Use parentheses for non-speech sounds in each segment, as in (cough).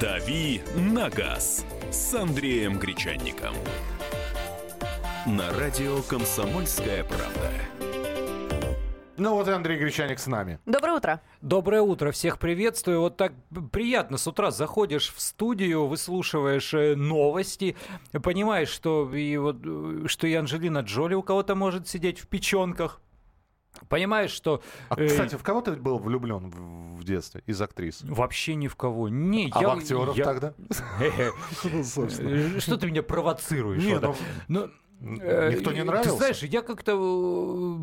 «Дави на газ» с Андреем Гречанником. На радио «Комсомольская правда». Ну вот и Андрей Гречаник с нами. Доброе утро. Доброе утро, всех приветствую. Вот так приятно с утра заходишь в студию, выслушиваешь э, новости, понимаешь, что и вот э, что и Анджелина Джоли у кого-то может сидеть в печенках. Понимаешь, что... А, э, кстати, в кого ты был влюблен в, детстве из актрис? Вообще ни в кого. Не, А я, в актеров я- тогда? Ну, (laughs) (laughs) собственно. Э, Что ты меня провоцируешь? Ну, Никто не э, нравился? Ты знаешь, я как-то э,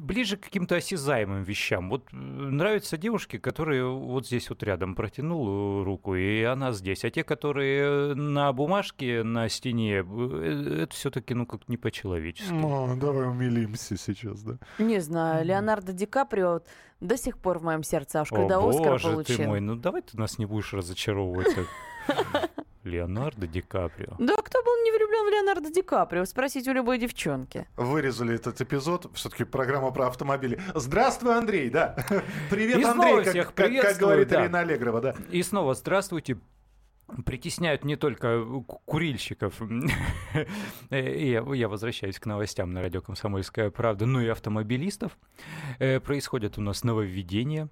ближе к каким-то осязаемым вещам. Вот э, нравятся девушки, которые вот здесь вот рядом протянул руку, и она здесь. А те, которые на бумажке на стене, э, это все-таки, ну, как не по-человечески. Ну, давай умилимся сейчас, да. Не знаю, Леонардо Ди Каприо вот до сих пор в моем сердце, аж О, когда Оскар боже получил. ты мой, ну давай ты нас не будешь разочаровывать. (laughs) Леонардо Ди Каприо. Да кто был не влюблен в Леонардо Ди Каприо? Спросите у любой девчонки. Вырезали этот эпизод. Все-таки программа про автомобили. Здравствуй, Андрей, да. (laughs) Привет, И Андрей, снова как, всех как- как говорит да. Ирина Аллегрова, да. И снова здравствуйте. Притесняют не только ку- курильщиков, (laughs) и я, я возвращаюсь к новостям на радио «Комсомольская правда», но и автомобилистов. Э, Происходят у нас нововведения.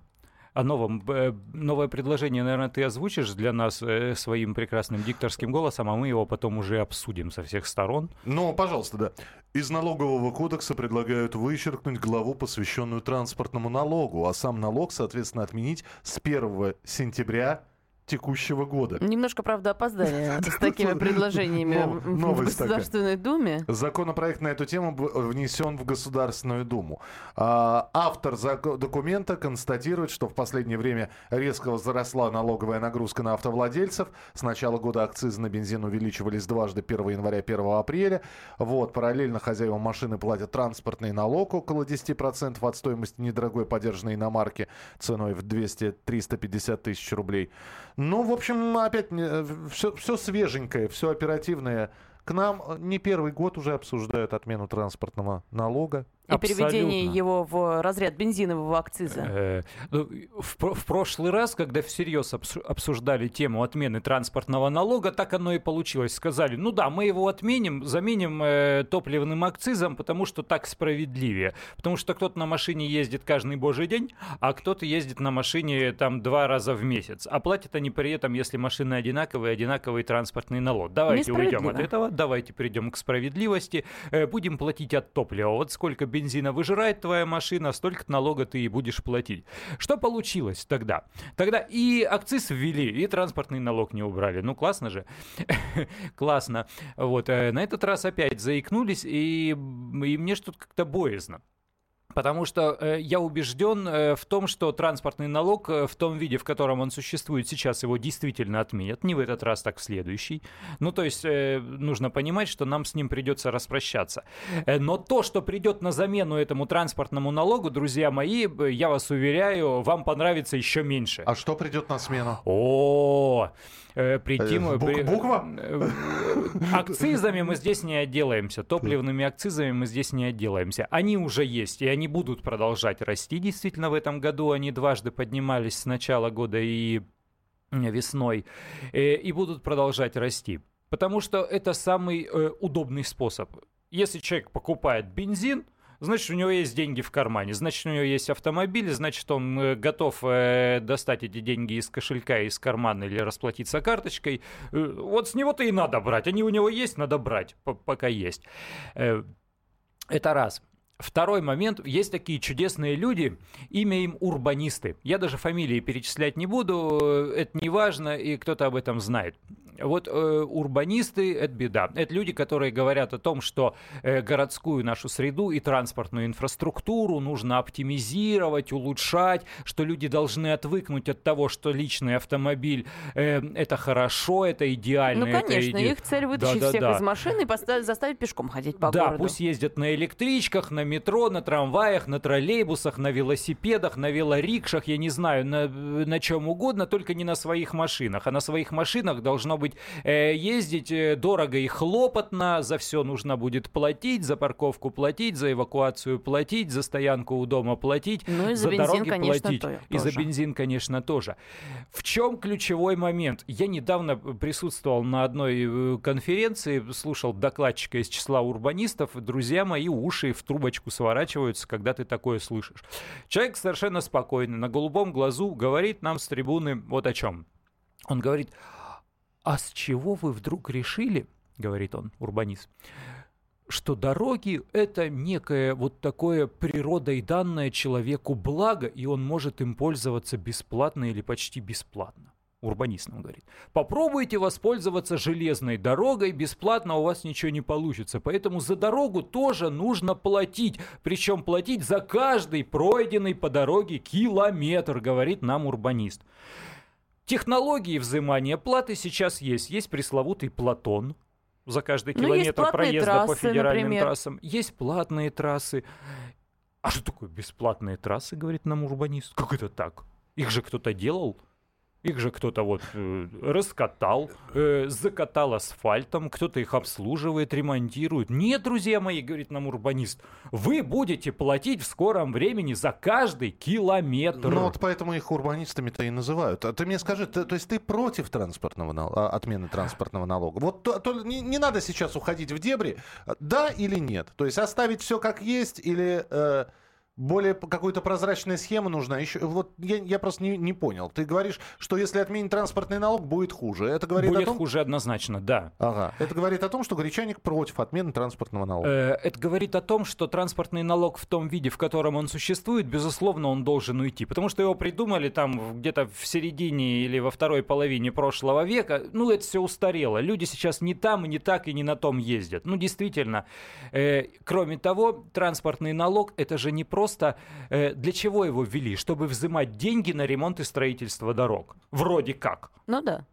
О новом, э, новое предложение, наверное, ты озвучишь для нас э, своим прекрасным дикторским голосом, а мы его потом уже обсудим со всех сторон. Ну, пожалуйста, да. Из налогового кодекса предлагают вычеркнуть главу, посвященную транспортному налогу, а сам налог, соответственно, отменить с 1 сентября текущего года. Немножко, правда, опоздали (laughs) с такими предложениями в. Государственной Думе. Законопроект на эту тему внесен в Государственную Думу. А, Автор документа констатирует, что в последнее время резко возросла налоговая нагрузка на автовладельцев. С начала года акцизы на бензин увеличивались дважды 1 января 1 апреля. Вот, параллельно хозяева машины платят транспортный налог около 10% от стоимости недорогой подержанной иномарки ценой в 200-350 тысяч рублей. Ну, в общем, опять все, все свеженькое, все оперативное. К нам э, не первый год уже обсуждают отмену транспортного налога. И переведение Абсолютно. его в разряд бензинового акциза. Э, ну, в, про- в прошлый раз, когда всерьез обсу- обсуждали тему отмены транспортного налога, так оно и получилось. Сказали, ну да, мы его отменим, заменим э, топливным акцизом, потому что так справедливее. Потому что кто-то на машине ездит каждый божий день, а кто-то ездит на машине там два раза в месяц. А платят они при этом, если машины одинаковые, одинаковый транспортный налог. Давайте уйдем от этого, давайте перейдем к справедливости. Э, будем платить от топлива. Вот сколько бензина выжирает твоя машина, столько налога ты и будешь платить. Что получилось тогда? Тогда и акциз ввели, и транспортный налог не убрали. Ну, классно же. (laughs) классно. Вот. э, На этот раз опять заикнулись, и, и мне что-то как-то боязно. Потому что э, я убежден э, в том, что транспортный налог э, в том виде, в котором он существует сейчас, его действительно отменят. Не в этот раз, так в следующий. Ну, то есть э, нужно понимать, что нам с ним придется распрощаться. Э, но то, что придет на замену этому транспортному налогу, друзья мои, э, я вас уверяю, вам понравится еще меньше. А что придет на смену? О, э, прийти Э, бук- буква? э, Акцизами мы здесь не отделаемся, топливными акцизами мы здесь не отделаемся. Они уже есть, и они будут продолжать расти. Действительно, в этом году они дважды поднимались с начала года и э, весной, э, и будут продолжать расти. Потому что это самый э, удобный способ. Если человек покупает бензин, значит, у него есть деньги в кармане, значит, у него есть автомобиль, значит, он э, готов э, достать эти деньги из кошелька, из кармана или расплатиться карточкой. Э, вот с него-то и надо брать. Они у него есть, надо брать, по- пока есть. Это раз. Второй момент. Есть такие чудесные люди, имя им урбанисты. Я даже фамилии перечислять не буду, это не важно, и кто-то об этом знает. Вот э, урбанисты – это беда. Это люди, которые говорят о том, что э, городскую нашу среду и транспортную инфраструктуру нужно оптимизировать, улучшать, что люди должны отвыкнуть от того, что личный автомобиль э, это хорошо, это идеально. Ну, конечно, иде- их цель вытащить всех Да-да-да. из машины и поставить, заставить пешком ходить по да, городу. пусть ездят на электричках, на метро, на трамваях, на троллейбусах, на велосипедах, на велорикшах, я не знаю, на, на чем угодно, только не на своих машинах. А на своих машинах должно быть быть э, ездить э, дорого и хлопотно, за все нужно будет платить, за парковку платить, за эвакуацию платить, за стоянку у дома платить, Ну и за за бензин, дороги конечно, платить. то- И за тоже. бензин, конечно, тоже. В чем ключевой момент? Я недавно присутствовал на одной э, конференции, слушал докладчика из числа урбанистов. Друзья мои уши в трубочку сворачиваются, когда ты такое слышишь. Человек совершенно спокойный, на голубом глазу говорит нам с трибуны вот о чем. Он говорит, а с чего вы вдруг решили, говорит он, урбанист, что дороги — это некое вот такое природой данное человеку благо, и он может им пользоваться бесплатно или почти бесплатно. Урбанист нам говорит. Попробуйте воспользоваться железной дорогой, бесплатно у вас ничего не получится. Поэтому за дорогу тоже нужно платить. Причем платить за каждый пройденный по дороге километр, говорит нам урбанист. Технологии взимания платы сейчас есть. Есть пресловутый Платон, за каждый Ну, километр проезда по трассы, федеральным например. трассам. Есть платные трассы. А что такое бесплатные трассы, говорит нам урбанист? Как это так? Их же кто-то делал. Их же кто-то вот э, раскатал, э, закатал асфальтом, кто-то их обслуживает, ремонтирует. Нет, друзья мои, говорит нам урбанист, вы будете платить в скором времени за каждый километр. Ну вот поэтому их урбанистами-то и называют. А ты мне скажи, ты- то есть ты против транспортного нал- а, отмены транспортного налога? Вот то- то не, не надо сейчас уходить в дебри, да или нет? То есть оставить все как есть или э, более какую-то прозрачная схема нужна? Еще, вот я, я просто не, не понял. Ты говоришь, что если отменить транспортный налог, будет хуже. Это говорит Будет о том... хуже однозначно, да. Ага. Это говорит о том, что гречаник против отмены транспортного налога. Э, Это говорит о том, что транспортный налог в том виде, в котором он существует, безусловно, он должен уйти. Потому что его придумали там где-то в середине или во второй половине прошлого века. Ну, это все устарело. Люди сейчас не там, не так и не на том ездят. Ну, действительно. Э, Кроме того, транспортный налог это же не просто... э, Для чего его ввели? Чтобы взимать деньги на ремонт и строительство дорог. Вроде как. Ну да.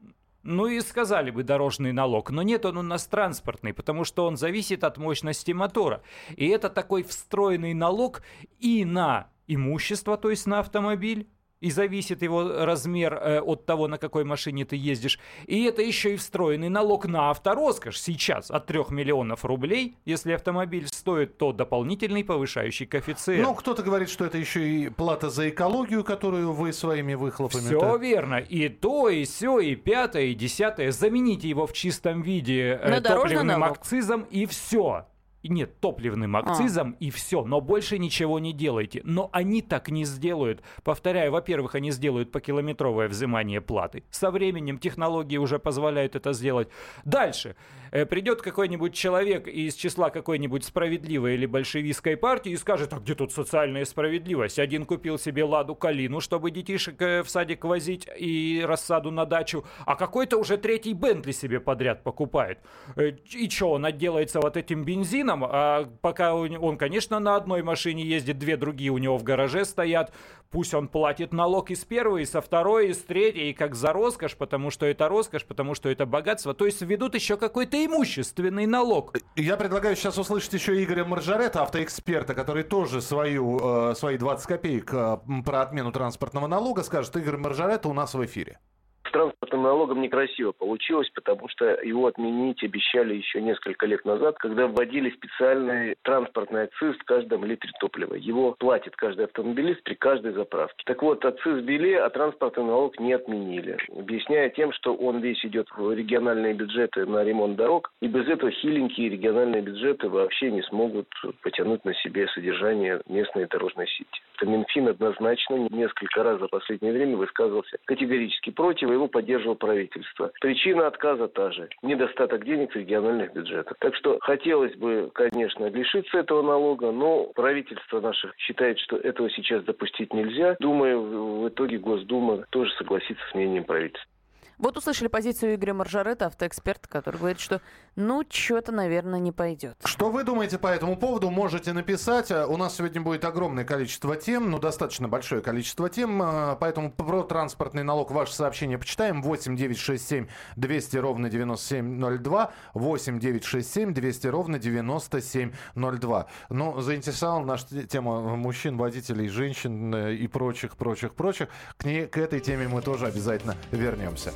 Ну и сказали бы дорожный налог, но нет, он у нас транспортный, потому что он зависит от мощности мотора. И это такой встроенный налог и на имущество, то есть на автомобиль, и зависит его размер э, от того, на какой машине ты ездишь. И это еще и встроенный налог на автороскошь сейчас от 3 миллионов рублей. Если автомобиль стоит, то дополнительный повышающий коэффициент. Ну, кто-то говорит, что это еще и плата за экологию, которую вы своими выхлопами... Все это- верно. И то, и все, и пятое, и десятое. Замените его в чистом виде э, топливным налог. акцизом, и все. Нет, топливным А. акцизом и все, но больше ничего не делайте. Но они так не сделают. Повторяю, во-первых, они сделают покилометровое взимание платы. Со временем технологии уже позволяют это сделать. Дальше. Э, Придет какой-нибудь человек из числа какой-нибудь справедливой или большевистской партии и скажет, а где тут социальная справедливость? Один купил себе ладу калину, чтобы детишек э, в садик возить и рассаду на дачу, а какой-то уже третий Бентли себе подряд покупает. Э, И что, он отделается вот этим бензином, а пока он, он, конечно, на одной машине ездит, две другие у него в гараже стоят, пусть он платит налог и с первой, и со второй, и с третьей, и как за роскошь, потому что это роскошь, потому что это богатство, то есть введут еще какой-то имущественный налог. Я предлагаю сейчас услышать еще Игоря Маржарета, автоэксперта, который тоже свою, э, свои 20 копеек э, про отмену транспортного налога скажет. Игорь Маржарета у нас в эфире. С транспортным налогом некрасиво получилось, потому что его отменить обещали еще несколько лет назад, когда вводили специальный транспортный акциз в каждом литре топлива. Его платит каждый автомобилист при каждой заправке. Так вот, акциз ввели, а транспортный налог не отменили, объясняя тем, что он весь идет в региональные бюджеты на ремонт дорог, и без этого хиленькие региональные бюджеты вообще не смогут потянуть на себе содержание местной дорожной сети. Минфин однозначно несколько раз за последнее время высказывался категорически против, его поддерживало правительство. Причина отказа та же – недостаток денег в региональных бюджетах. Так что хотелось бы, конечно, лишиться этого налога, но правительство наше считает, что этого сейчас допустить нельзя. Думаю, в итоге Госдума тоже согласится с мнением правительства. Вот услышали позицию Игоря Маржарета, автоэксперта, который говорит, что ну, что-то, наверное, не пойдет. Что вы думаете по этому поводу, можете написать. Э, У нас сегодня будет огромное количество тем, ну, достаточно большое количество тем, э, поэтому про транспортный налог ваше сообщение почитаем. 8 9 6 7 200 ровно 9702, 8 9 6 7 200 ровно 9702. Ну, заинтересовала наша те- тема мужчин, водителей, женщин э, и прочих, прочих, прочих. К, ней, к этой теме мы тоже обязательно вернемся.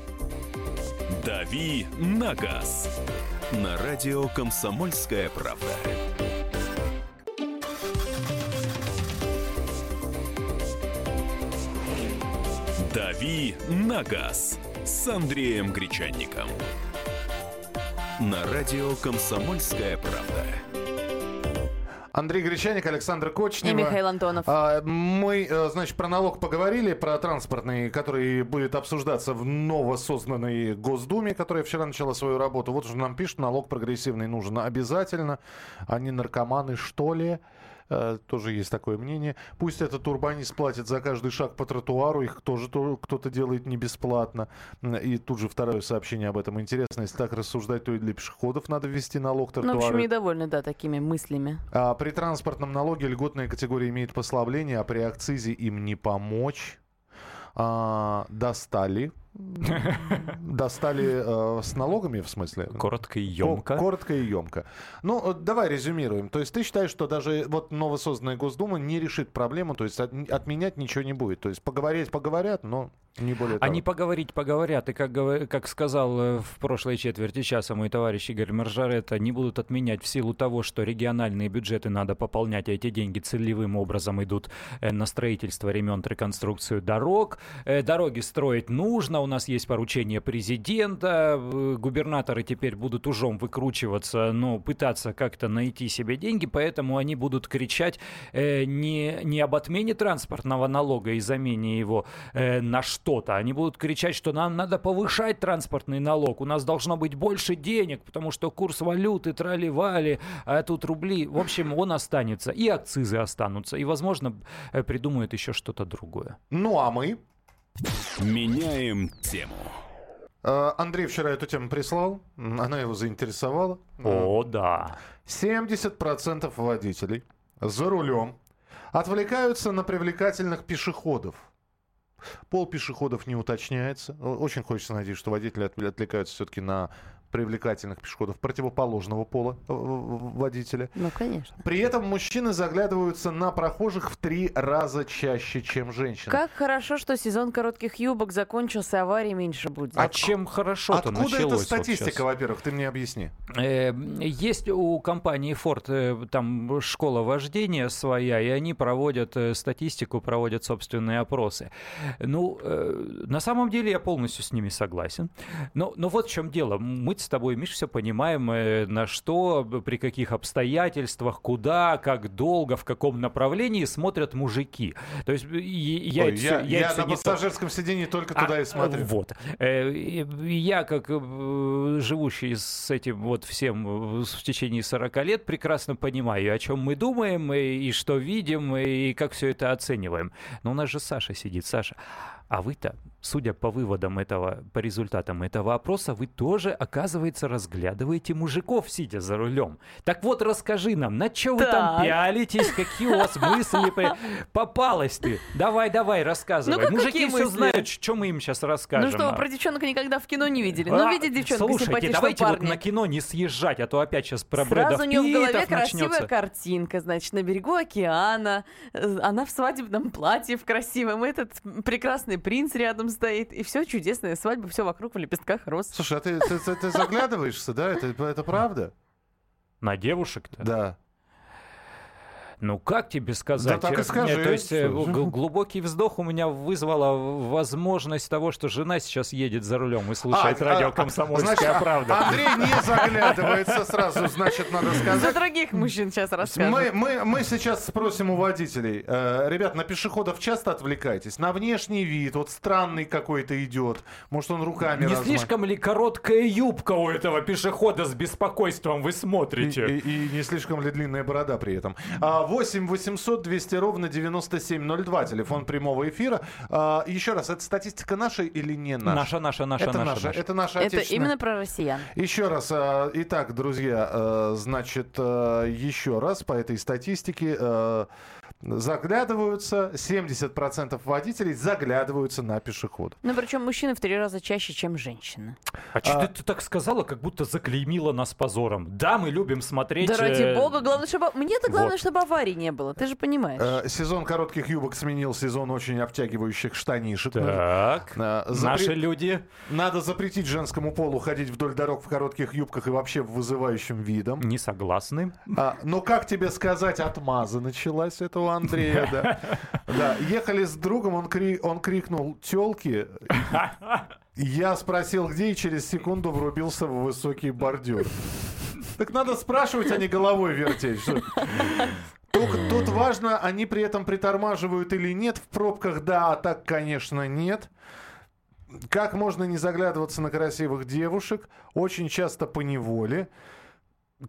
«Дави на газ» на радио «Комсомольская правда». «Дави на газ» с Андреем Гречанником. На радио «Комсомольская правда». Андрей Гречаник, Александр Кочнев. И Михаил Антонов. А, мы, э, значит, про налог поговорили, про транспортный, который будет обсуждаться в новосозданной Госдуме, которая вчера начала свою работу. Вот уже нам пишут, налог прогрессивный нужен обязательно. Они наркоманы, что ли? Э, Тоже есть такое мнение. Пусть этот урбанист платит за каждый шаг по тротуару, их тоже то- кто-то делает не бесплатно. И тут же второе сообщение об этом. Интересно, если так рассуждать, то и для пешеходов надо ввести налог Ну, в тротуара. общем, недовольны, да, такими мыслями. А при транспортном налоге льготная категория имеет послабление, а при акцизе им не помочь. А, достали. Достали э, с налогами, в смысле? Коротко и Ко- емко. Коротко и емко. Ну, э, давай резюмируем. То есть ты считаешь, что даже вот новосозданная Госдума не решит проблему, то есть от- отменять ничего не будет. То есть поговорить поговорят, но не более того. Они поговорить поговорят, и как, как сказал э, в прошлой четверти часа мой товарищ Игорь Маржарет, они будут отменять в силу того, что региональные бюджеты надо пополнять, а эти деньги целевым образом идут э, на строительство, ремонт, реконструкцию дорог. Э, Дороги строить нужно, у нас есть поручение президента, губернаторы теперь будут ужом выкручиваться, но пытаться как-то найти себе деньги, поэтому они будут кричать не, не об отмене транспортного налога и замене его на что-то. Они будут кричать, что нам надо повышать транспортный налог, у нас должно быть больше денег, потому что курс валюты трали-вали, а тут рубли. В общем, он останется, и акцизы останутся, и, возможно, э, придумают еще что-то другое. Ну, а мы? Меняем тему. Э, Андрей вчера эту тему прислал, она его заинтересовала. О, да. 70% водителей за рулем отвлекаются на привлекательных пешеходов. Пол пешеходов не уточняется. Очень хочется надеяться, что водители от- отвлекаются все-таки на привлекательных пешеходов противоположного пола э, водителя. Ну, конечно. При этом мужчины заглядываются на прохожих в три раза чаще, чем женщины. Как хорошо, что сезон коротких юбок закончился, аварий меньше будет. А чем хорошо-то Откуда началось? эта вот статистика, щас? во-первых, ты мне объясни. Э, Есть у компании Ford э, там школа вождения своя, и они проводят э, статистику, проводят собственные опросы. Ну, на самом деле я полностью с ними согласен. Но, но вот в чем дело. Мы с тобой, Миш, все понимаем, э, на что, при каких обстоятельствах, куда, как долго, в каком направлении смотрят мужики. То есть э, я, Ой, это я, я я это на не то- пассажирском сидении только а, туда и смотрю. Вот. Э, Я, как живущий с этим вот всем в течение 40 лет, прекрасно понимаю, о чем мы думаем, и, и что видим, и как все это оцениваем. Но у нас же Саша сидит. Саша, а вы-то, судя по выводам этого, по результатам этого опроса, вы тоже, оказывается, разглядываете мужиков, сидя за рулем. Так вот, расскажи нам, на что вы там пялитесь, какие у вас мысли? по- Попалась ты. Давай, давай, рассказывай. Ну, Мужики все знают, что мы им сейчас расскажем. Ну что, а? про девчонок никогда в кино не видели. А, Ну, видит девчонка Слушайте, давайте вот на кино не съезжать, а то опять сейчас про Брэда Сразу у нее в голове красивая картинка, значит, на берегу океана, э, она в свадебном платье в красивом, этот прекрасный принц рядом стоит, и все чудесная свадьба, все вокруг в лепестках роз. Слушай, а ты, ты, ты- ты заглядываешься, да? Это, это правда? На девушек-то? Да. Ну как тебе сказать? Да так и Э, скажи. То есть э, глубокий вздох у меня вызвала возможность того, что жена сейчас едет за рулем и слушает А, радио а, «Комсомольская значит, правда». Андрей не заглядывается сразу, значит, надо За сказать. других мужчин сейчас расскажем. Мы, мы, мы сейчас спросим у водителей. Э, ребят, на пешеходов часто отвлекаетесь? На внешний вид, вот странный какой-то идет. Может, он руками Не разма- слишком ли короткая юбка у этого пешехода с беспокойством вы И, смотрите? и- и не слишком ли длинная борода при этом? А, 8 800 200 ровно 9702, телефон прямого эфира. А, еще раз, это статистика наша или не наша? Наша, наша, наша, это наша, наша, наша. это наша Это именно про россиян. Еще раз, э, итак, друзья, э, значит, э, еще раз по этой статистике. э, заглядываются, 70% водителей заглядываются на пешехода. Ну, причем мужчины в три раза чаще, чем женщины. А что ты так сказала, как будто заклеймила нас позором? Да, мы любим смотреть... Да ради э, бога, главное, чтобы... Мне-то главное, вот. чтобы аварий не было, ты же понимаешь. Э, Сезон коротких юбок сменил сезон очень обтягивающих штанишек. Так, Э, запре- наши люди... Надо запретить женскому полу ходить вдоль дорог в коротких юбках и вообще вызывающим видом. Не согласны. А, ну, как тебе сказать, отмаза началась это у Андрея, да. Да, ехали с другом, он, кри- он крикнул «тёлки». Я спросил, где, и через секунду врубился в высокий бордюр. Так надо спрашивать, а не головой вертеть. что- Тут, тут важно, они при этом притормаживают или нет в пробках, да, а так, конечно, нет. Как можно не заглядываться на красивых девушек? Очень часто по неволе.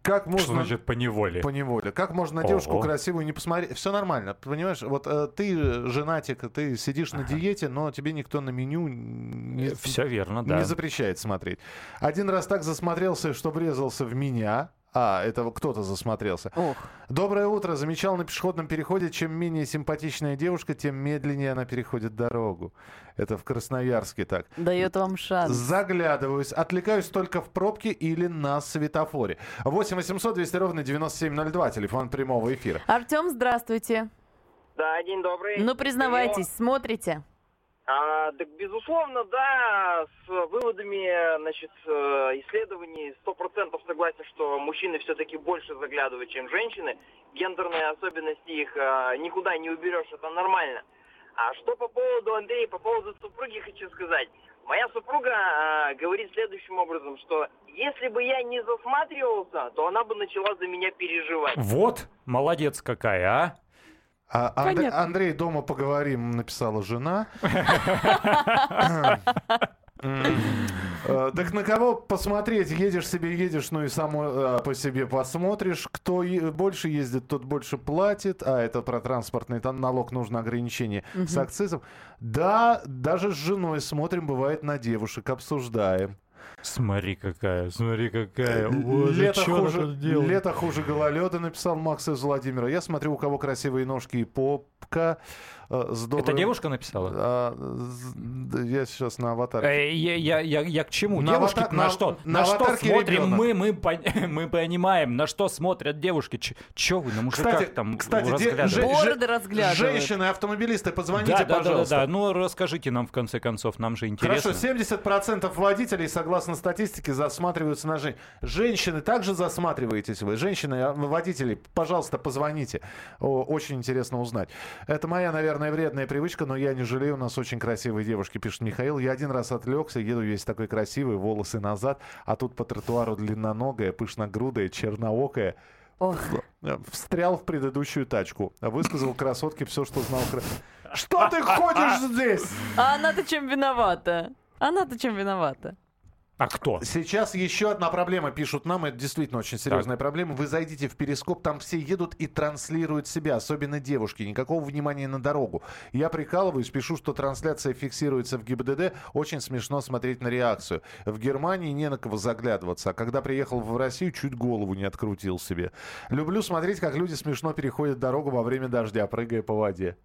Как можно... Что значит по неволе? По неволе. Как можно на девушку Ого. красивую не посмотреть? Все нормально, понимаешь? Вот э, ты женатик, ты сидишь на диете, но тебе никто на меню не, Все верно, не да. запрещает смотреть. Один раз так засмотрелся, что врезался в меня. А, это кто-то засмотрелся. Ох, Доброе утро. Замечал на пешеходном переходе, чем менее симпатичная девушка, тем медленнее она переходит дорогу. Это в Красноярске так. дает вам шанс. Заглядываюсь. Отвлекаюсь только в пробке или на светофоре. 8 800 200 ровно 9702. Телефон прямого эфира. Артем, здравствуйте. Да, день добрый. Ну, признавайтесь, смотрите. А, так, безусловно, да, с выводами, значит, э, исследований сто процентов согласен, что мужчины все-таки больше заглядывают, чем женщины. Гендерные особенности их э, никуда не уберешь, это нормально. А что по поводу Андрея, по поводу супруги хочу сказать. Моя супруга э, говорит следующим образом, что если бы я не засматривался, то она бы начала за меня переживать. Вот, молодец какая, а? А, Анд-. Андрей, дома поговорим, написала жена. Э, Так на кого посмотреть? Едешь себе, едешь, ну и само э, по себе посмотришь. Кто больше ездит, тот больше платит. А это про транспортный налог нужно ограничение с акцизом. Да, даже с женой смотрим, бывает на девушек, обсуждаем. Смотри какая, смотри какая. Вот, Лето чё она хуже, лето хуже гололеда, написал Макс из Владимира. Я смотрю, у кого красивые ножки и попка. э, с Это добрым- девушка написала? А, да, я сейчас на аватаре. Э, Я, я, я, я к чему? На девушки аватар- на, на- что? на На, что аватарке смотрим мы, мы, пон- (laughs) мы понимаем, на что смотрят девушки. Ч- Че вы на мужиках Кстати, там кстати, разглядываете? же- разглядывают. Женщины, автомобилисты, позвоните, да, да, да, да, пожалуйста. да. Ну, расскажите нам, в конце концов, нам же интересно. Хорошо, 70% водителей, согласно статистике, засматриваются на женщин. Женщины также засматриваетесь вы? Женщины, а, водители, пожалуйста, позвоните. О, очень интересно узнать. Это моя, наверное, вредная привычка, но я не жалею. У нас очень красивые девушки, пишет Михаил. Я один раз отвлекся, еду весь такой красивый, волосы назад, а тут по тротуару длинноногая, пышногрудая, черноокая. Ох, Э, Встрял в предыдущую тачку. Высказал красотке все, что знал. Что ты ходишь (laughs) здесь? а она-то чем виновата? Она-то чем виновата? А кто? Сейчас еще одна проблема, пишут нам, это действительно очень серьезная проблема. Вы зайдите в Перископ, там все едут и транслируют себя, особенно девушки, никакого внимания на дорогу. Я прикалываюсь, пишу, что трансляция фиксируется в ГИБДД, очень смешно смотреть на реакцию. В Германии не на кого заглядываться, а когда приехал в Россию, чуть голову не открутил себе. Люблю смотреть, как люди смешно переходят дорогу во время дождя, прыгая по воде.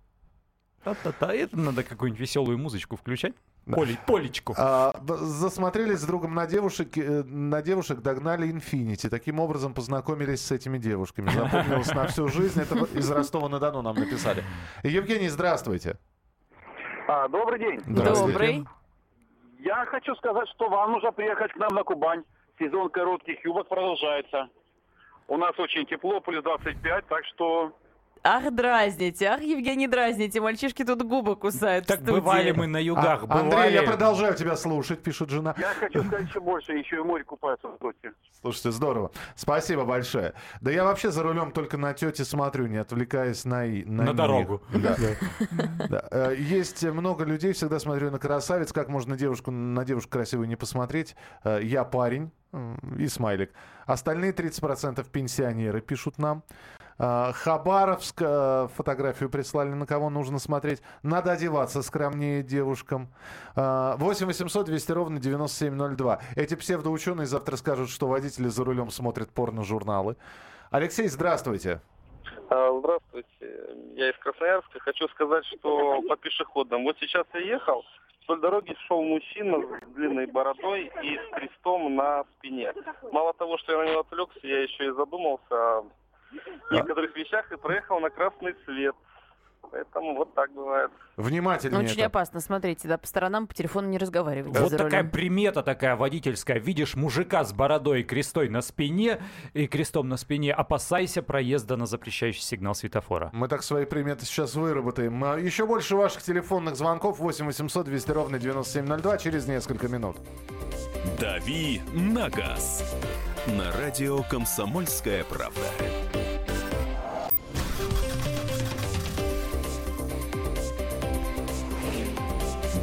Та-та-та. Это надо какую-нибудь веселую музычку включать. Поле- полечку. А, засмотрелись с другом на девушек, э, на девушек, догнали Инфинити. Таким образом познакомились с этими девушками. Запомнилось на всю жизнь. Это из Ростова-на-Дону нам написали. Евгений, здравствуйте. А, добрый день. Здравствуйте. Добрый. Я хочу сказать, что вам нужно приехать к нам на Кубань. Сезон коротких юбок продолжается. У нас очень тепло, плюс 25, так что... Ах, дразните, ах, Евгений, дразните, мальчишки тут губы кусают Так бывали мы на югах, А, бывали. Андрей, я продолжаю тебя слушать, пишет жена. Я хочу сказать еще больше, еще и море купаются в Сочи. Слушайте, здорово. Спасибо большое. Да я вообще за рулем только на тете смотрю, не отвлекаясь на, на, На дорогу. Да. Да. Э, Есть много людей, всегда смотрю на красавиц. Как можно девушку, на девушку красивую не посмотреть? Э, Я парень и смайлик. Остальные 30% пенсионеры пишут нам. Э, Хабаровск э, фотографию прислали, на кого нужно смотреть. Надо одеваться скромнее девушкам. Э, 8 800 200 ровно 9702. Эти псевдоученые завтра скажут, что водители за рулем смотрят порно-журналы. Алексей, здравствуйте. А, Здравствуйте. я из Красноярска. Хочу сказать, что по пешеходам. Вот сейчас я ехал, вдоль дороги шел мужчина с длинной бородой и с крестом на спине. Мало того, что я на него отвлекся, я еще и задумался о некоторых вещах и проехал на красный свет. Поэтому вот так бывает. Внимательнее. Очень это. опасно, смотрите, да, по сторонам по телефону не разговаривайте Вот за такая рулем. примета такая водительская. Видишь мужика с бородой и крестой на спине и крестом на спине, опасайся проезда на запрещающий сигнал светофора. Мы так свои приметы сейчас выработаем. А, Еще больше ваших телефонных звонков 8 800 200 ровно 9702 через несколько минут. «Дави на газ» на радио «Комсомольская правда».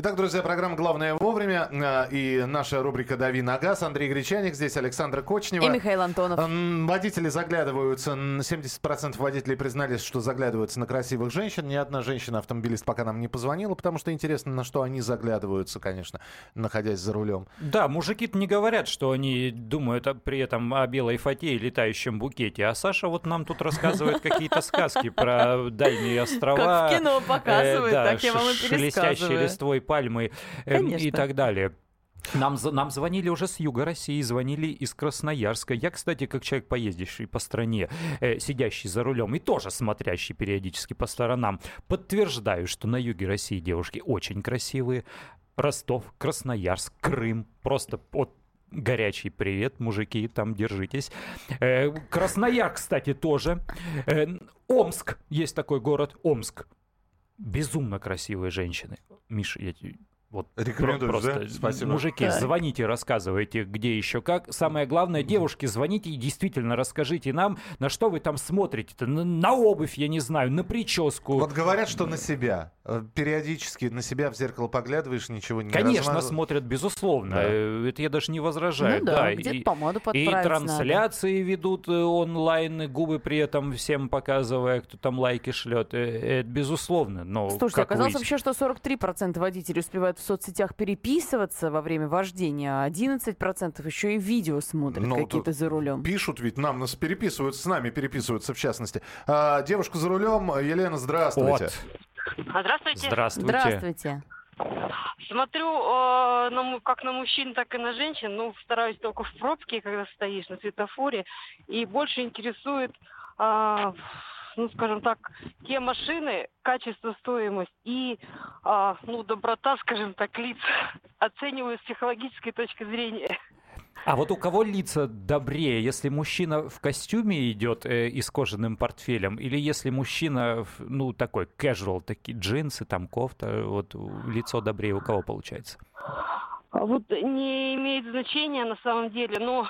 Итак, друзья, программа «Главное вовремя» э, и наша рубрика «Дави на газ». Андрей Гречаник, здесь Александр Кочнева. И Михаил Антонов. Водители заглядываются, м, 70% водителей признались, что заглядываются на красивых женщин. Ни одна женщина-автомобилист пока нам не позвонила, потому что интересно, на что они заглядываются, конечно, находясь за рулем. Да, мужики не говорят, что они думают при этом о белой фате и летающем букете, а Саша вот нам тут рассказывает какие-то сказки про дальние острова. Как в кино показывает, да, так я вам и шелестящей пересказываю. листвой пальмы эм, и так далее. Нам, нам звонили уже с юга России, звонили из Красноярска. Я, кстати, как человек, поездивший по стране, э, сидящий за рулем и тоже смотрящий периодически по сторонам, подтверждаю, что на юге России девушки очень красивые. Ростов, Красноярск, Крым. Просто вот горячий привет, мужики, там держитесь. Э, Краснояр, кстати, тоже. Э, Омск, есть такой город, Омск. Безумно красивые женщины. Миша, я. Вот Рекомендуешь, просто, да? Спасибо. Мужики, Так. звоните, рассказывайте, где еще как. Самое главное, девушки, звоните и действительно расскажите нам, на что вы там смотрите-то. На, на обувь, я не знаю, на прическу. Вот говорят, что на себя. Э, Периодически на себя в зеркало поглядываешь, ничего не Конечно, размаз- смотрят, безусловно. Да. Э, Это я даже не возражаю. Ну да, и- где-то помаду И подправить надо. трансляции ведут э, онлайн, и губы при этом всем показывая, кто там лайки шлет. Это безусловно. Но Слушайте, как оказалось выяснилось- вообще, что 43% водителей успевают в соцсетях переписываться во время вождения, а 11% еще и видео смотрят Ну, какие-то за рулем. Пишут ведь, нам нас переписываются, с нами переписываются в частности. А, девушка за рулем, Елена, здравствуйте. Вот. А, Здравствуйте. Здравствуйте. Здравствуйте. Смотрю э, на как на мужчин, так и на женщин. Ну, стараюсь только в пробке, когда стоишь на светофоре. И больше интересует, а, ну, скажем так, те машины, качество, стоимость и, а, ну, доброта, скажем так, лиц. (laughs) Оцениваю с психологической точки зрения. А вот у кого лица добрее, если мужчина в костюме идет э, и с кожаным портфелем, или если мужчина, ну, такой casual, такие джинсы, там кофта, вот лицо добрее у кого получается? А Вот не имеет значения на самом деле, но,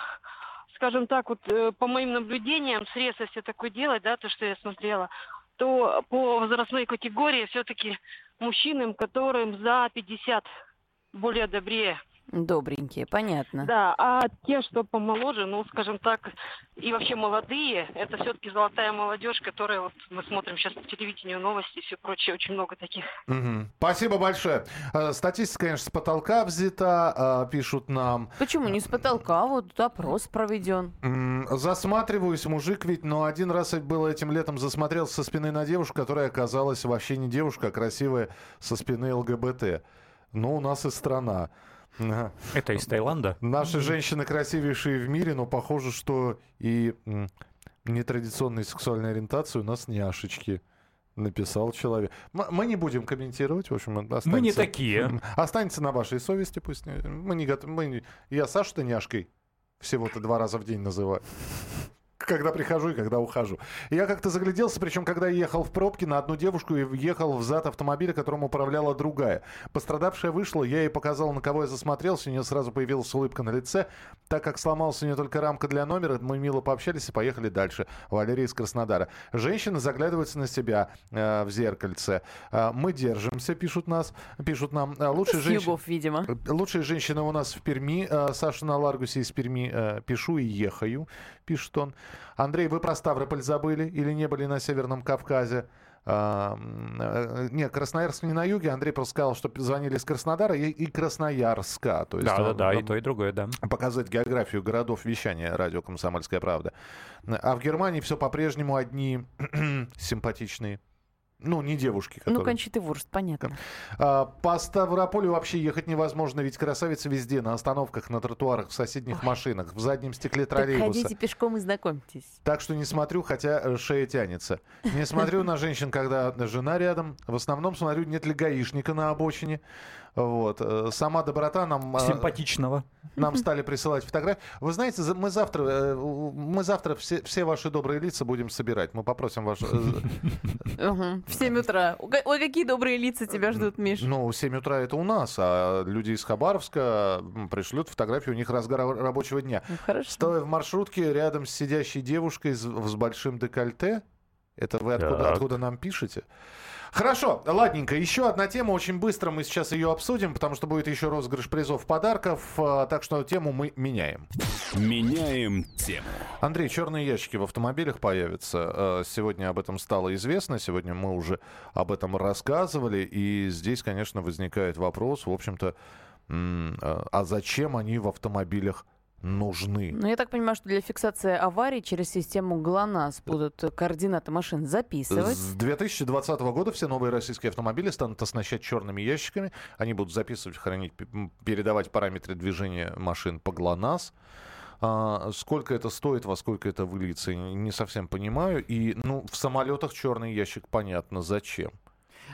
скажем так, вот э, по моим наблюдениям, срез, если такое делать, да, то, что я смотрела, то по возрастной категории все-таки мужчинам, которым за 50 более добрее. Добренькие, понятно. Да, а те, что помоложе, ну, скажем так, и вообще молодые, это все-таки золотая молодежь, которая вот мы смотрим сейчас по телевидению новости и все прочее, очень много таких. Мгм. Спасибо большое. Э, Статистика, конечно, с потолка взята, а, пишут нам. Почему не с потолка? Вот опрос проведен. Засматриваюсь, мужик ведь, но один раз было этим летом засмотрелся со спины на девушку, которая оказалась вообще не девушка, а красивая со спины ЛГБТ. Ну, у нас и страна. Ага. Это из Таиланда? Наши женщины красивейшие в мире, но похоже, что и нетрадиционной сексуальной ориентации у нас няшечки. Написал человек. Мы не будем комментировать, в общем, останется, Мы не такие. Останется на вашей совести, пусть. Мы не готовы. Мы не- Я Сашу-то няшкой всего-то два раза в день называю. Когда прихожу и когда ухожу. Я как-то загляделся, причем когда ехал в пробке на одну девушку и въехал в зад автомобиля, которым управляла другая. Пострадавшая вышла, я ей показал, на кого я засмотрелся, у нее сразу появилась улыбка на лице. Так как сломалась у нее только рамка для номера, мы мило пообщались и поехали дальше. Валерия из Краснодара. Женщины заглядываются на себя э, в зеркальце. Э, мы держимся, пишут нас, пишут нам. Э, лучшие С женщины... видимо. Лучшие женщины у нас в Перми. Э, Саша на Ларгусе из Перми. э, Пишу и ехаю, пишет он. Андрей, вы про Ставрополь забыли или не были на Северном Кавказе? Э, не, Красноярск не на юге. Андрей просто сказал, что звонили из Краснодара и, и Красноярска. То есть, Да, да, да, и то, и другое, да. показать географию городов вещания радио «Комсомольская правда». А в Германии все по-прежнему одни (clears throat) симпатичные. Ну, не девушки, Ну, которые... Кончиты Вурст, понятно. А, По Ставрополю вообще ехать невозможно, ведь красавицы везде, на остановках, на тротуарах, в соседних машинах, в заднем стекле Так троллейбуса. ходите пешком и знакомьтесь. Так что не смотрю, хотя э, шея тянется. Не смотрю на женщин, когда жена рядом. В основном смотрю, нет ли гаишника на обочине. Вот. Э, Сама доброта нам, э, Симпатичного. нам стали присылать фотографии. Вы знаете, мы завтра, э, мы завтра все, все ваши добрые лица будем собирать. Мы попросим ваш... Мгм. В 7 утра. Ой, какие добрые лица тебя ждут, Миш. Ну, 7 утра это у нас, а люди из Хабаровска пришлют фотографии, у них разгар рабочего дня. Ну, хорошо. Стоя в маршрутке рядом с сидящей девушкой с, большим декольте. Это вы откуда, откуда нам пишете? Хорошо, ладненько. Еще одна тема. Очень быстро мы сейчас ее обсудим, потому что будет еще розыгрыш призов подарков. а, Так что тему мы меняем. Меняем тему. Андрей, черные ящики в автомобилях появятся. Э, Сегодня об этом стало известно. Сегодня мы уже об этом рассказывали. И здесь, конечно, возникает вопрос, в общем-то, э, а зачем они в автомобилях нужны? Ну, я так понимаю, что для фиксации аварий через систему ГЛОНАСС будут координаты машин записывать. С 2020 года все новые российские автомобили станут оснащать черными ящиками. Они будут записывать, хранить, передавать параметры движения машин по ГЛОНАСС. А, сколько это стоит, во сколько это выльется, не совсем понимаю. И ну, в самолетах черный ящик понятно зачем.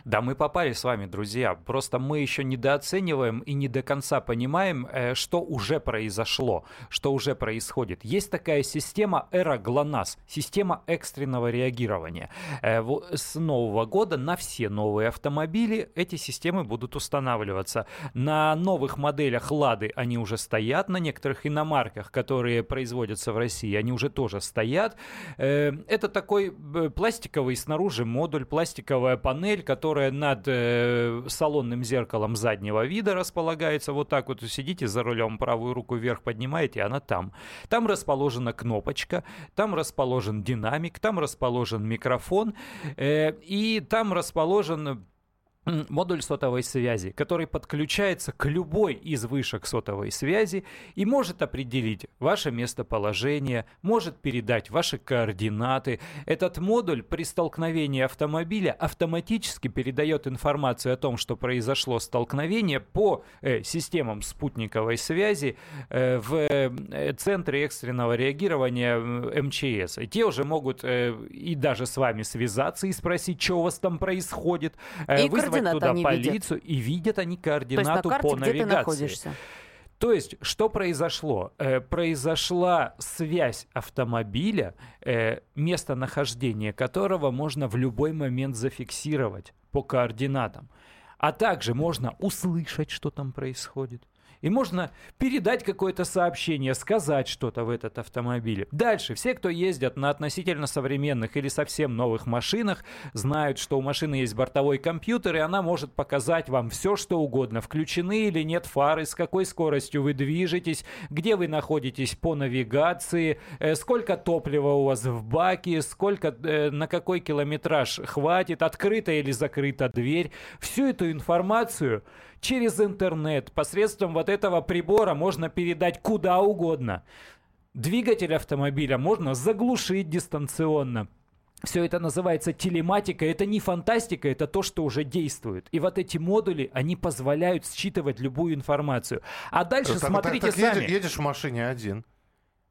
Да, мы попали с вами, друзья. Просто мы еще недооцениваем и не до конца понимаем, э, что уже произошло, что уже происходит. Есть такая система Эра ГЛОНАСС, система экстренного реагирования. Э, С нового года на все новые автомобили эти системы будут устанавливаться. На новых моделях Лады они уже стоят, на некоторых иномарках, которые производятся в России, они уже тоже стоят. Э, Это такой пластиковый снаружи модуль, пластиковая панель, которая над э, салонным зеркалом заднего вида располагается. Вот так вот сидите за рулем, правую руку вверх поднимаете, она там. Там расположена кнопочка, там расположен динамик, там расположен микрофон, э, и там расположен модуль сотовой связи, который подключается к любой из вышек сотовой связи и может определить ваше местоположение, может передать ваши координаты. Этот модуль при столкновении автомобиля автоматически передает информацию о том, что произошло столкновение по э, системам спутниковой связи э, в э, центре экстренного реагирования э, МЧС. И те уже могут э, и даже с вами связаться и спросить, что у вас там происходит, э, И вызвать координаты туда они видят. полицию, и видят они То есть на координату карте, по где ты навигации. находишься. То есть, что произошло? Э, произошла связь автомобиля, э, местонахождение которого можно в любой момент зафиксировать по координатам. А также можно услышать, что там происходит. И можно передать какое-то сообщение, сказать что-то в этот автомобиль. Дальше, все, кто ездят на относительно современных или совсем новых машинах, знают, что у машины есть бортовой компьютер, и она может показать вам все, что угодно. Включены или нет фары, с какой скоростью вы движетесь, где вы находитесь по навигации, э, сколько топлива у вас в баке, сколько, э, на какой километраж хватит, открыта или закрыта дверь. Всю эту информацию через интернет посредством вот этого прибора можно передать куда угодно. Двигатель автомобиля можно заглушить дистанционно. Все это называется телематика. Это не фантастика, это то, что уже действует. И вот эти модули, они позволяют считывать любую информацию. А дальше Так- так- смотрите так едешь- сами. едешь в машине один.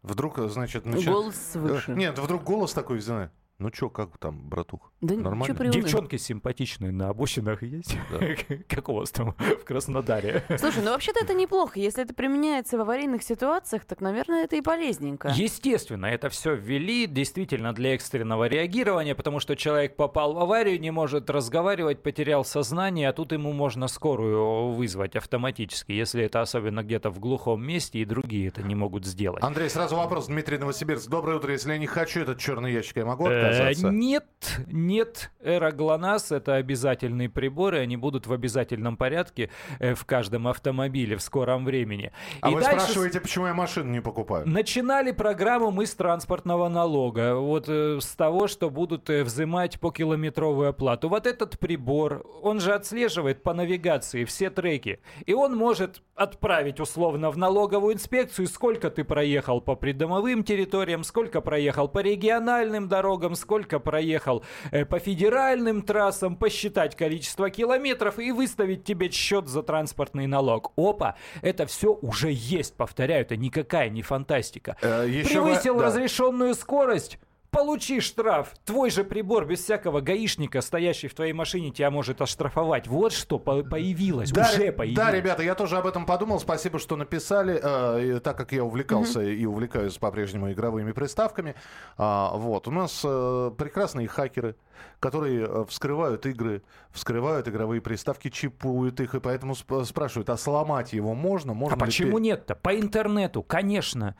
Вдруг, э, значит, начи- Голос свыше. Э, Нет, вдруг голос такой, знаешь, ну чё, как там, братух? Да Нормально? приуныл. Девчонки симпатичные на обочинах есть? (laughs) Как у вас там в Краснодаре? Слушай, ну вообще-то это неплохо. Если это применяется в аварийных ситуациях, так, наверное, это и полезненько. Естественно, это все ввели действительно для экстренного реагирования, потому что человек попал в аварию, не может разговаривать, потерял сознание, а тут ему можно скорую вызвать автоматически, если это особенно где-то в глухом месте, и другие это не могут сделать. Андрей, сразу вопрос. Дмитрий Новосибирск. Доброе утро. Если я не хочу этот черный ящик, я могу Э, оказаться. Нет, нет. Эра ГЛОНАСС — это обязательные приборы, они будут в обязательном порядке э, в каждом автомобиле в скором времени. А И вы дальше спрашиваете, почему я машину не покупаю? Начинали программу мы с транспортного налога, вот э, с того, что будут э, взимать по километровую оплату. Вот этот прибор, он же отслеживает по навигации все треки, и он может отправить условно в налоговую инспекцию, сколько ты проехал по придомовым территориям, сколько проехал по региональным дорогам, сколько проехал э, по федеральным трассам, посчитать количество километров и выставить тебе счет за транспортный налог. Опа, это все уже есть, повторяю, это никакая не фантастика. Э, еще вы- Превысил да. разрешенную скорость? Получи штраф. Твой же прибор без всякого гаишника, стоящий в твоей машине, тебя может оштрафовать. Вот что по- появилось, Да, уже появилось. да, ребята, я тоже об этом подумал. Спасибо, что написали. Э, так как я увлекался и увлекаюсь по-прежнему игровыми приставками, а, вот у нас э, прекрасные хакеры, которые э, вскрывают игры, вскрывают игровые приставки, чипуют их, и поэтому сп- спрашивают, а сломать его можно? можно А почему нет-то? По интернету, конечно.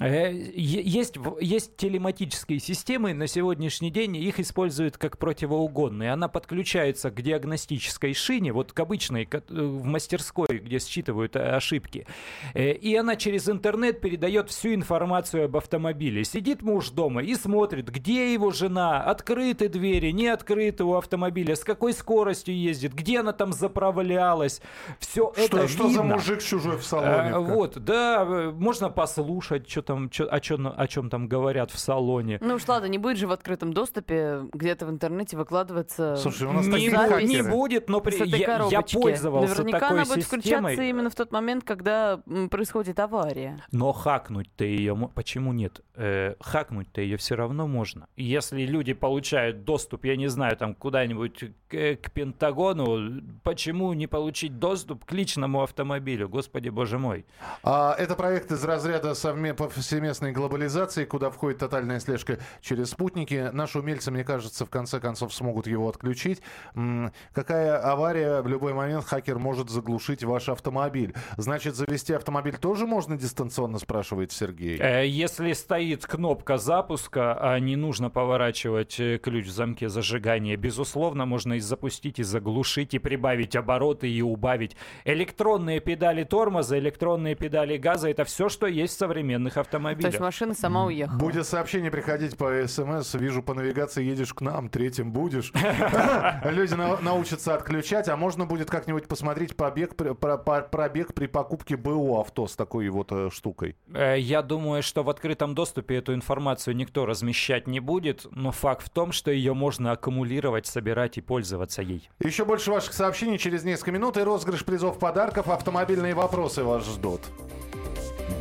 Э, Есть, есть телематические системы, на сегодняшний день их используют как противоугонные. Она подключается к диагностической шине, вот к обычной, э, в мастерской, где считывают э, ошибки. И она через интернет передает всю информацию об автомобиле. Сидит муж дома и смотрит, где его жена, открыты двери, не открыты у автомобиля, с какой скоростью ездит, где она там заправлялась. Все Что, это что за видно. мужик чужой в салоне? А, вот, да, можно послушать, что там, чё- о, чем, о чем там говорят в салоне. Ну уж ладно, не будет же в открытом доступе где-то в интернете выкладываться Слушай, у нас не, такие бу- запись не будет, но при- я, я пользовался Наверняка такой она будет системой. включаться именно в тот момент, когда происходит авария. Но хакнуть-то ее... мо- Почему нет? Э, хакнуть-то ее все равно можно. Если люди получают доступ, я не знаю, там куда-нибудь к, к Пентагону, почему не получить доступ к личному автомобилю? Господи, боже мой. А, это проект из разряда совме- повсеместной глобализации, куда входит тотальная слежка через спутники. Наши умельцы, мне кажется, в конце концов смогут его отключить. М, Какая авария в любой момент хакер может заглушить ваш автомобиль? Значит, завести автомобиль тоже можно дистанционно, спрашивает Сергей. Э, Если стоит кнопка запуска, а не нужно поворачивать э, ключ в замке зажигания, безусловно, можно и запустить, и заглушить, и прибавить обороты, и убавить. Электронные педали тормоза, электронные педали газа — это все, что есть в современных То есть автомобилях. машина сама уехала. Будет сообщение приходить по СМС. Вижу по навигации, едешь к нам, третьим будешь. (laughs) Люди на- научатся отключать, а можно будет как-нибудь посмотреть пробег, пробег при покупке БУ авто с такой вот э, штукой. Э, Я думаю, что в открытом доступе эту информацию никто размещать не будет, но факт в том, что ее можно аккумулировать, собирать и пользоваться ей. Еще больше ваших сообщений через несколько минут и розыгрыш призов подарков. Автомобильные вопросы вас ждут.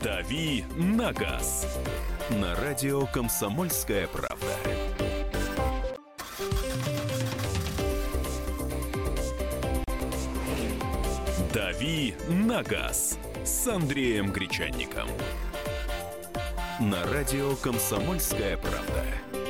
«Дави на газ» на радио «Комсомольская правда». «Дави на газ» с Андреем Гречанником. На радио «Комсомольская правда».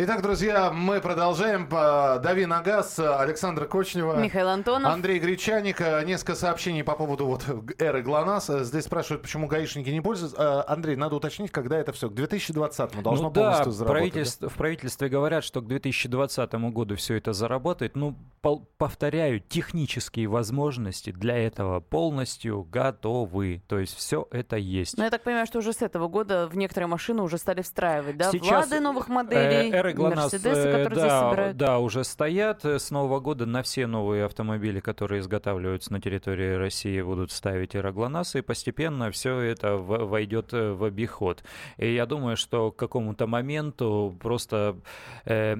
Итак, друзья, мы продолжаем. Дави на газ. Александр Кочнева. Михаил Антонов. Андрей Гречаник. Э, Несколько сообщений по поводу вот эры ГЛОНАСС. Э, Здесь спрашивают, почему гаишники не пользуются. Э, Андрей, надо уточнить, когда это все. К 2020 должно ну да, полностью заработать. да? правительство, в правительстве говорят, что к 2020 году все это заработает. Ну, пол- повторяю, технические возможности для этого полностью готовы. То есть все это есть. Ну, я так понимаю, что уже с этого года в некоторые машины уже стали встраивать, да? Сейчас, Влады новых Э, моделей, Эры ГЛОНАСС, Мерседесы, э, которые здесь да, собирают. да, уже стоят. Э, С Нового года на все новые автомобили, которые изготавливаются на территории России, будут ставить ЭРОГЛОНАСС, и постепенно все это войдет э, в обиход. И я думаю, что к какому-то моменту просто э,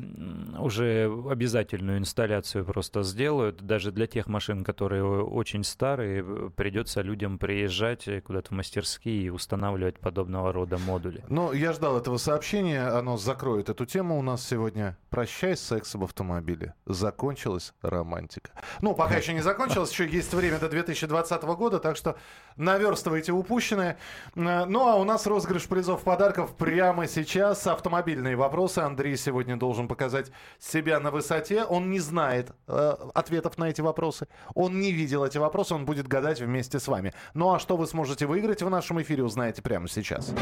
уже обязательную инсталляцию просто сделают. Даже для тех машин, которые очень старые, э, придется людям приезжать э, куда-то в мастерские и устанавливать подобного рода модули. Ну, я ждал этого сообщения, оно закроет эту тему у нас сегодня. Прощай, секс об автомобиле. Закончилась романтика. Ну, пока (laughs) еще не закончилась, еще есть время до 2020 года, так что наверстывайте упущенное. Э, Ну, а у нас розыгрыш призов подарков прямо сейчас. Автомобильные вопросы. Андрей сегодня должен показать себя на высоте. Он не знает э, ответов на эти вопросы. Он не видел эти вопросы, он будет гадать вместе с вами. Ну, а что вы сможете выиграть в нашем эфире, узнаете прямо сейчас.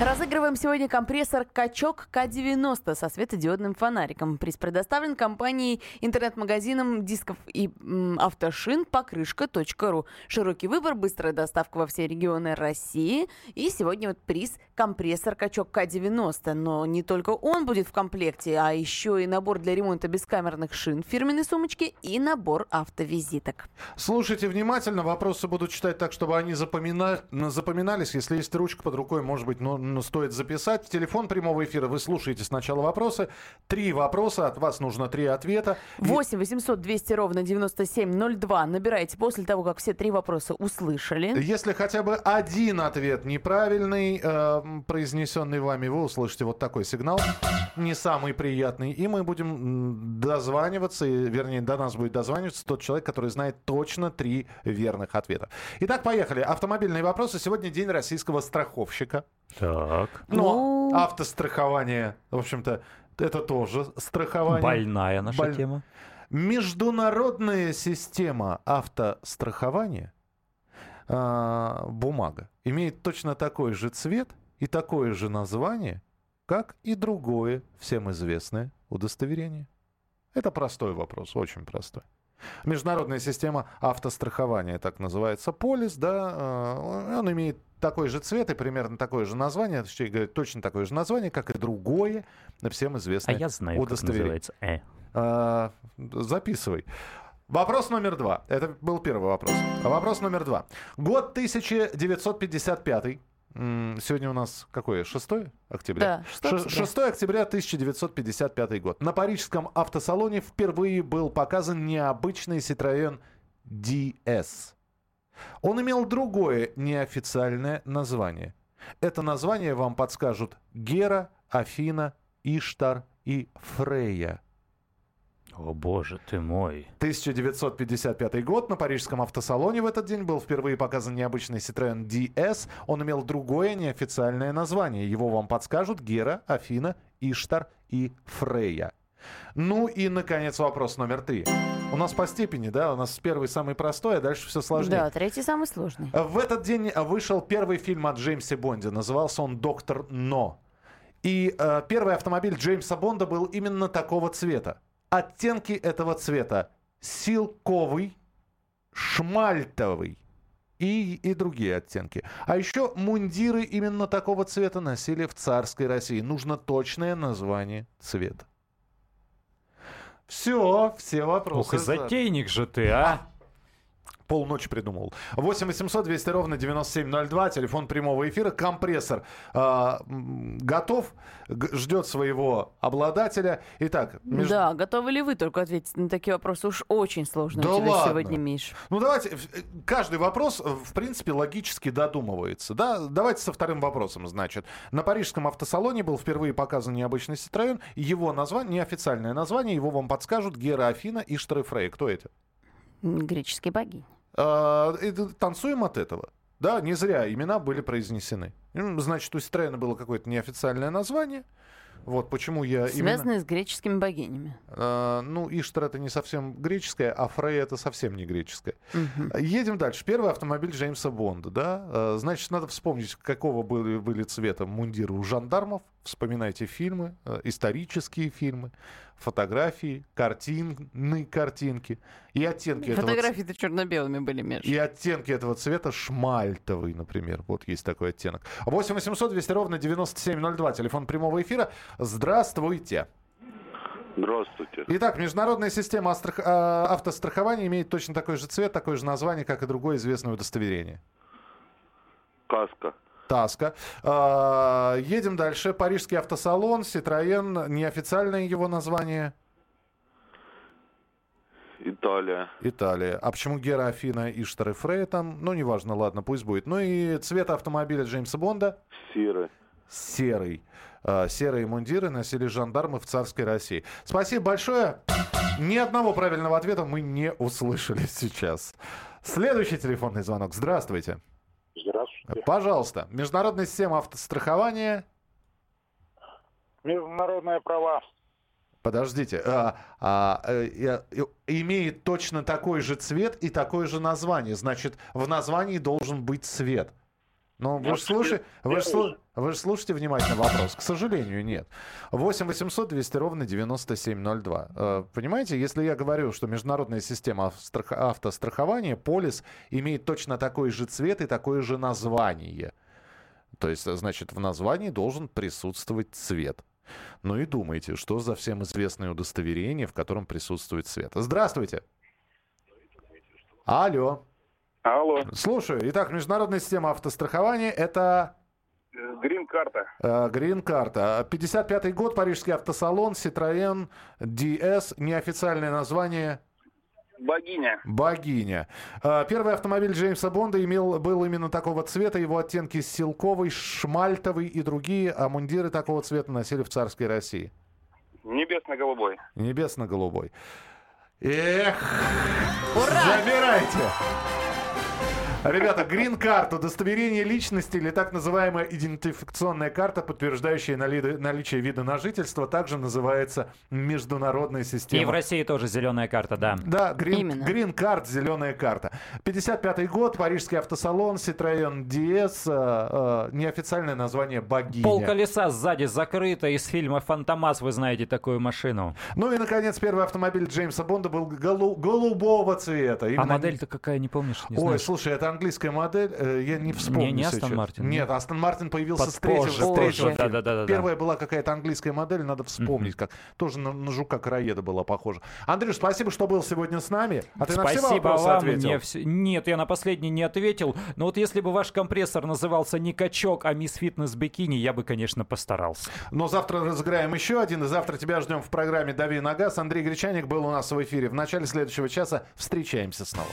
Разыгрываем сегодня компрессор «Качок К-90» со светодиодным фонариком. Приз предоставлен компанией интернет-магазином дисков и м, автошин покрышка.ру. Широкий выбор, быстрая доставка во все регионы России. И сегодня вот приз компрессор «Качок К-90». Но не только он будет в комплекте, а еще и набор для ремонта бескамерных шин фирменной сумочке и набор автовизиток. Слушайте внимательно, вопросы буду читать так, чтобы они запомина- запоминались. Если есть ручка под рукой, может быть, ну, стоит записать. Телефон прямого эфира, вы слушаете сначала вопросы. Три вопроса, от вас нужно три ответа. И- 8 800 200 ровно 9702 набирайте после того, как все три вопроса услышали. Если хотя бы один ответ неправильный, э, произнесенный вами, вы услышите вот такой сигнал, не самый приятный, и мы будем дозваниваться, вернее, до нас будет дозваниваться тот человек, который знает точно три верных ответа. Итак, поехали. Автомобильные вопросы. Сегодня день российского страховщика. Так. Но Ну. автострахование, в общем-то, это тоже страхование. Больная наша Боль- тема. Международная система автострахования, а, бумага, имеет точно такой же цвет и такое же название, как и другое всем известное удостоверение. Это простой вопрос, очень простой. Международная система автострахования, так называется, полис, да, э, он имеет такой же цвет и примерно такое же название, точнее говоря, точно такое же название, как и другое всем А известное я знаю, как удостоверение. называется. Э. А, записывай. Вопрос номер два. Это был первый вопрос. А Вопрос номер два. Год 1955. М, Сегодня у нас какое? 6 октября? Да, 6 Ш- октября. 6 октября 1955 год. На парижском автосалоне впервые был показан необычный Citroёn DS. Он имел другое неофициальное название. Это название вам подскажут Гера, Афина, Иштар и Фрея. О, боже ты мой. 1955 год на парижском автосалоне в этот день был впервые показан необычный Citroёn DS. Он имел другое неофициальное название. Его вам подскажут Гера, Афина, Иштар и Фрея. Ну и, наконец, вопрос номер три. У нас по степени, да? У нас первый самый простой, а дальше все сложнее. Да, третий самый сложный. В этот день вышел первый фильм о Джеймсе Бонде. Назывался он «Доктор Но». И э, первый автомобиль Джеймса Бонда был именно такого цвета. Оттенки этого цвета силковый, шмальтовый и, и другие оттенки. А еще мундиры именно такого цвета носили в царской России. Нужно точное название цвета. Все, все вопросы. Ох, и за- затейник же ты, а? Полночи придумал. 8 800 200 ровно 9702, телефон прямого эфира. Компрессор м, готов, ждет своего обладателя. Итак, между- Да, готовы ли вы только ответить на такие вопросы? Уж очень сложно Да у тебя ладно. сегодня, Миш. ну давайте, э, каждый вопрос, э, в принципе, логически додумывается. Да? Давайте со вторым вопросом, значит. На парижском автосалоне был впервые показан необычный Citroёn. Его название, неофициальное название, его вам подскажут Гера Афина и Штары Фрей. Кто это? Греческие богини. А, танцуем от этого. Да, не зря имена были произнесены. Значит, у Citroёn было какое-то неофициальное название. Вот почему я именно... Связанные с греческими богинями. А, ну, Иштар это не совсем греческое, а Фрей это совсем не греческое. Мгм. Едем дальше. Первый автомобиль Джеймса Бонда, да? А, Значит, надо вспомнить, какого были, были цвета мундиры у жандармов. Вспоминайте фильмы, э, исторические фильмы, фотографии, картины, картинки и оттенки этого Фотографии-то черно-белыми были, Миш. и оттенки этого цвета шмальтовый, например. Вот есть такой оттенок. 8 800 200 ровно 9702. Телефон прямого эфира. Здравствуйте. Здравствуйте. Итак, международная система астрах- а, автострахования имеет точно такой же цвет, такое же название, как и другое известное удостоверение. Каска. Таска. А, едем дальше. Парижский автосалон, Citroёn, неофициальное его название. Италия. Италия. А почему Гера, Афина и Штары Фрея там? Ну, неважно, ладно, пусть будет. Ну и цвет автомобиля Джеймса Бонда? Серый. Серый. А, Серые мундиры носили жандармы в царской России. Спасибо большое. Ни одного правильного ответа мы не услышали сейчас. Следующий телефонный звонок. Здравствуйте. Здравствуйте. Пожалуйста. Международная система автострахования. Международные права. Подождите. а, а, э, имеет точно такой же цвет и такое же название. Значит, в названии должен быть цвет. Ну, вы же слушай, вы слу- слушайте внимательно вопрос. К сожалению, нет. 8 800 200 ровно 9702. Э, Понимаете, если я говорю, что международная система автострахования, полис, имеет точно такой же цвет и такое же название. То есть, э, значит, в названии должен присутствовать цвет. Ну и думайте, что за всем известное удостоверение, в котором присутствует цвет. Здравствуйте. Алло. Алло. Слушаю. Итак, международная система автострахования – это Грин-карта. э, грин-карта. 55-й год, парижский автосалон, Citroën DS, неофициальное название Богиня. «Богиня». Э, Первый автомобиль Джеймса Бонда имел, был именно такого цвета, его оттенки силковый, шмальтовый и другие, а мундиры такого цвета носили в царской России. Небесно-голубой. Небесно-голубой. Эх, забирайте. Ребята, грин-карта, удостоверение личности или так называемая идентификационная карта, подтверждающая нали- наличие вида на жительство, также называется международная система. И в России тоже зеленая карта, да. Да, грин-карт, зеленая карта. 55-й год, парижский автосалон, Citroën DS, э, э, неофициальное название «Богиня». Пол колеса сзади закрыто. Из фильма «Фантомас» вы знаете такую машину. Ну и, наконец, первый автомобиль Джеймса Бонда был голу- голубого цвета. А Именно- модель-то какая, не помнишь? Не Ой, знаешь? слушай, это английская модель, э, я не вспомню Не- не. Aston Martin, Нет, Астон Мартин появился Под- с третьего, позже, с третьего позже. фильма. Да-да-да-да. Первая была какая-то английская модель, надо вспомнить, как тоже на, на жука Караеда была похожа. Андрюш, спасибо, что был сегодня с нами. А ты на все Спасибо вопросы вам. ответил? Мне вс- Нет, я на последний не ответил. Но вот если бы ваш компрессор назывался не качок, а мисс фитнес бикини, я бы, конечно, постарался. Но завтра разыграем еще один, и завтра тебя ждем в программе «Дави на газ». Андрей Гречаник был у нас в эфире. В начале следующего часа встречаемся снова.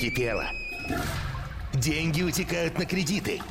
Накипело. Деньги утекают на кредиты.